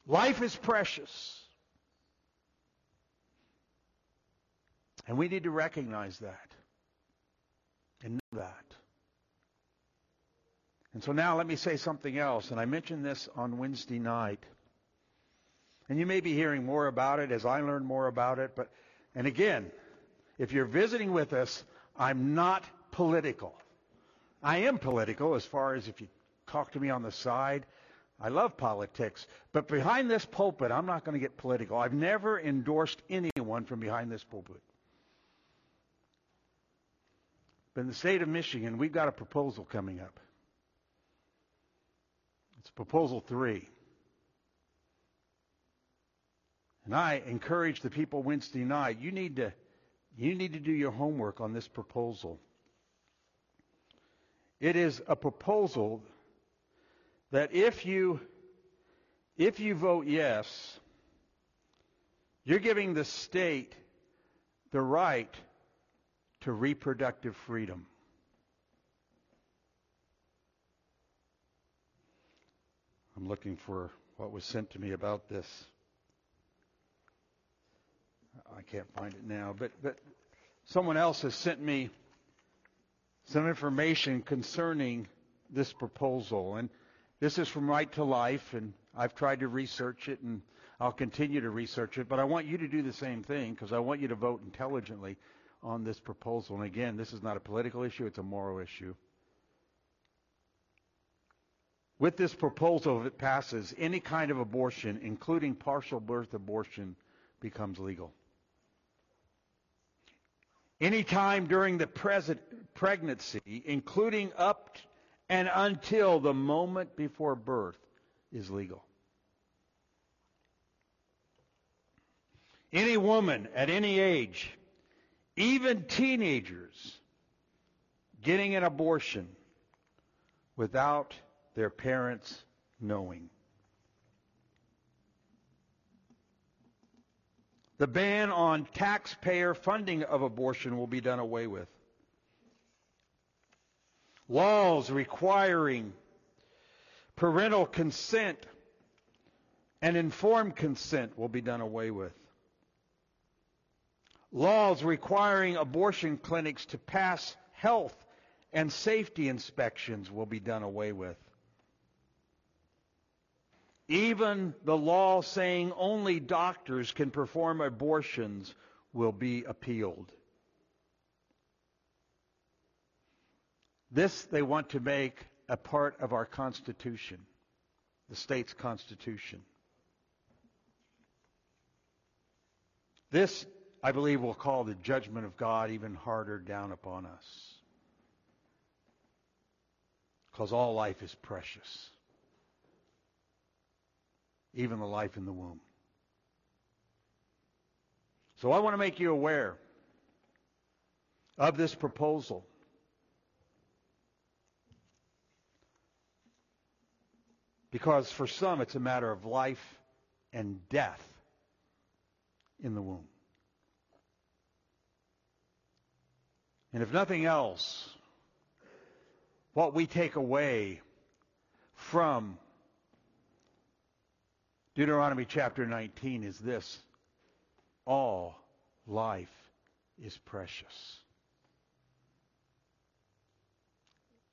Life is precious. And we need to recognize that and know that. And so now let me say something else. And I mentioned this on Wednesday night. And you may be hearing more about it as I learn more about it. But, and again, if you're visiting with us, I'm not political. I am political as far as if you talk to me on the side. I love politics. But behind this pulpit, I'm not going to get political. I've never endorsed anyone from behind this pulpit. But in the state of Michigan, we've got a proposal coming up. It's proposal three. And I encourage the people Wednesday night, you need to, you need to do your homework on this proposal. It is a proposal that if you if you vote yes, you're giving the state the right to reproductive freedom. I'm looking for what was sent to me about this. I can't find it now, but but someone else has sent me some information concerning this proposal. And this is from Right to Life, and I've tried to research it, and I'll continue to research it. But I want you to do the same thing because I want you to vote intelligently on this proposal. And again, this is not a political issue, it's a moral issue. With this proposal, if it passes, any kind of abortion, including partial birth abortion, becomes legal. Anytime during the present pregnancy, including up and until the moment before birth, is legal. Any woman at any age, even teenagers, getting an abortion without their parents knowing. The ban on taxpayer funding of abortion will be done away with. Laws requiring parental consent and informed consent will be done away with. Laws requiring abortion clinics to pass health and safety inspections will be done away with. Even the law saying only doctors can perform abortions will be appealed. This they want to make a part of our Constitution, the state's Constitution. This I believe will call the judgment of God even harder down upon us. Because all life is precious. Even the life in the womb. So I want to make you aware of this proposal. Because for some it's a matter of life and death in the womb. And if nothing else, what we take away from Deuteronomy chapter 19 is this. All life is precious.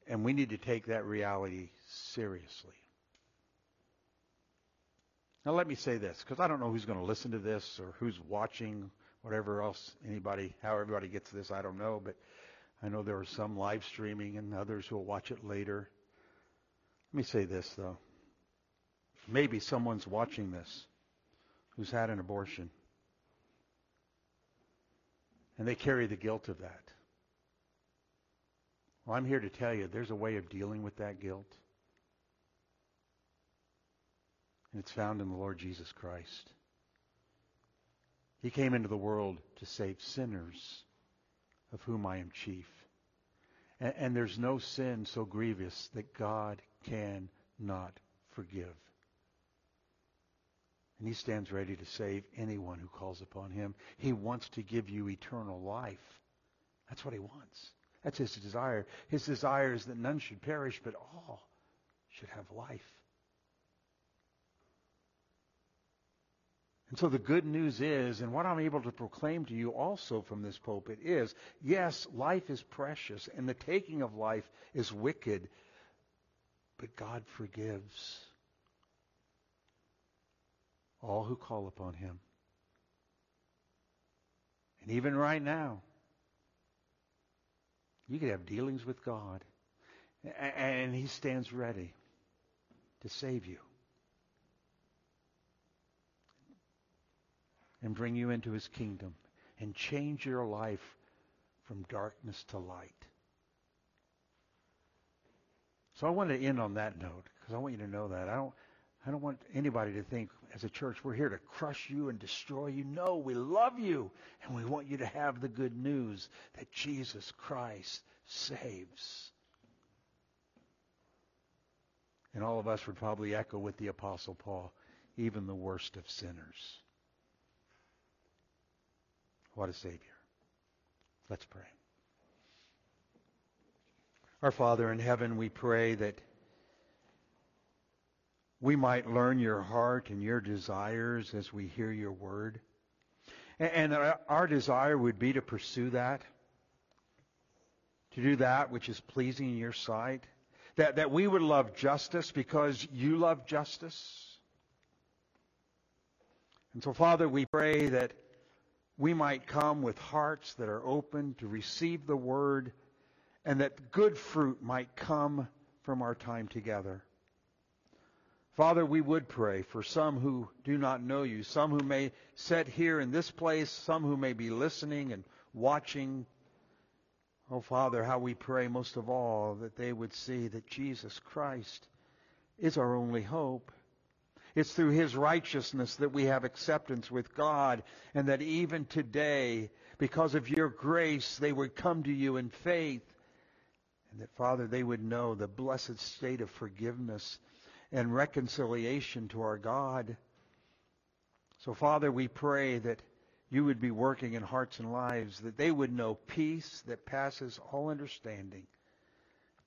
And we need to take that reality seriously. Now let me say this, because I don't know who's going to listen to this or who's watching, whatever else anybody, how everybody gets this, I don't know, but I know there are some live streaming and others who will watch it later. Let me say this though. Maybe someone's watching this who's had an abortion. And they carry the guilt of that. Well, I'm here to tell you there's a way of dealing with that guilt. And it's found in the Lord Jesus Christ. He came into the world to save sinners, of whom I am chief. And, and there's no sin so grievous that God cannot forgive. And he stands ready to save anyone who calls upon him. He wants to give you eternal life. That's what he wants. That's his desire. His desire is that none should perish, but all should have life. And so the good news is, and what I'm able to proclaim to you also from this pulpit is, yes, life is precious, and the taking of life is wicked, but God forgives all who call upon him. And even right now, you could have dealings with God, and he stands ready to save you. and bring you into his kingdom and change your life from darkness to light. So I want to end on that note because I want you to know that. I don't I don't want anybody to think as a church we're here to crush you and destroy you. No, we love you and we want you to have the good news that Jesus Christ saves. And all of us would probably echo with the apostle Paul, even the worst of sinners. What a Savior. Let's pray. Our Father in heaven, we pray that we might learn your heart and your desires as we hear your word. And our desire would be to pursue that, to do that which is pleasing in your sight, that, that we would love justice because you love justice. And so, Father, we pray that we might come with hearts that are open to receive the word and that good fruit might come from our time together. Father, we would pray for some who do not know you, some who may sit here in this place, some who may be listening and watching. Oh, Father, how we pray most of all that they would see that Jesus Christ is our only hope. It's through his righteousness that we have acceptance with God, and that even today, because of your grace, they would come to you in faith. And that, Father, they would know the blessed state of forgiveness and reconciliation to our God. So, Father, we pray that you would be working in hearts and lives, that they would know peace that passes all understanding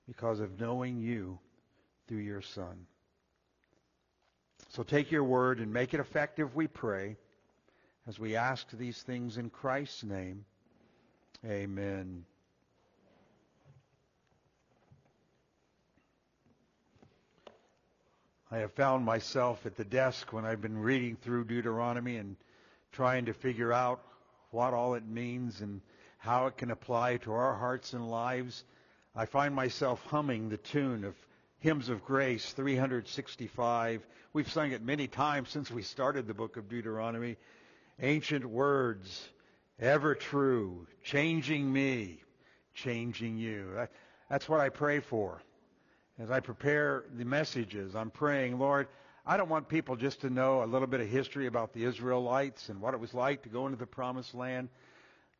because of knowing you through your Son. So take your word and make it effective, we pray, as we ask these things in Christ's name. Amen. I have found myself at the desk when I've been reading through Deuteronomy and trying to figure out what all it means and how it can apply to our hearts and lives. I find myself humming the tune of Hymns of Grace 365. We've sung it many times since we started the book of Deuteronomy. Ancient words, ever true, changing me, changing you. That's what I pray for. As I prepare the messages, I'm praying, Lord, I don't want people just to know a little bit of history about the Israelites and what it was like to go into the promised land,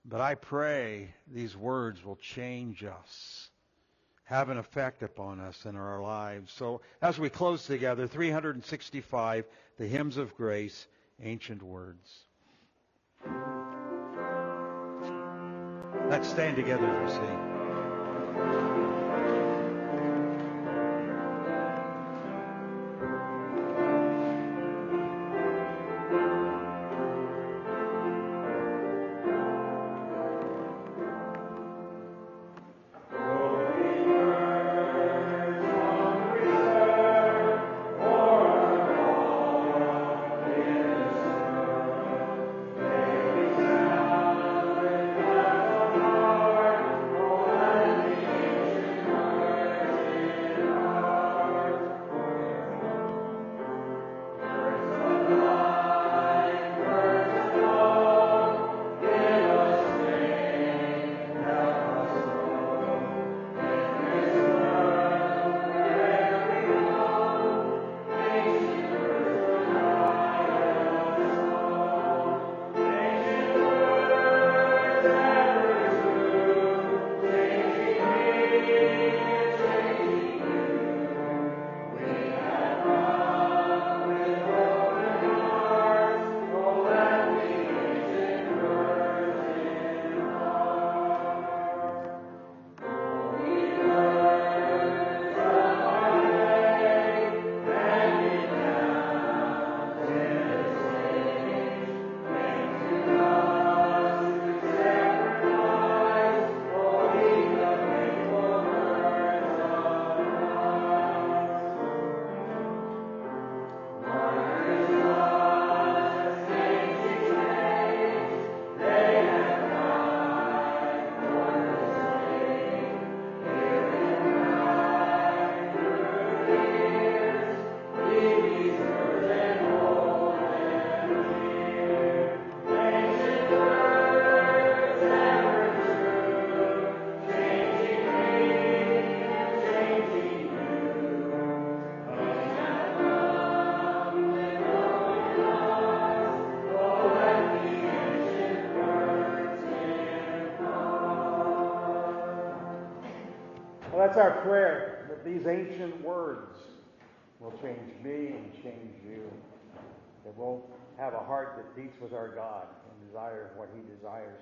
but I pray these words will change us, have an effect upon us in our lives. So as we close together, 365, the hymns of grace, ancient words. Let's stand together as we sing. That's our prayer, that these ancient words will change me and change you. That we'll have a heart that beats with our God and desire what He desires.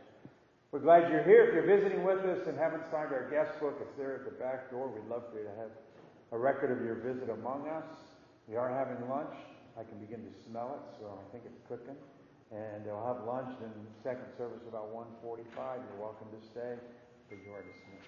We're glad you're here. If you're visiting with us and haven't signed our guest book, it's there at the back door. We'd love for you to have a record of your visit among us. We are having lunch. I can begin to smell it, so I think it's cooking. And they'll have lunch in second service about 1:45. You're welcome to stay, but you are dismissed.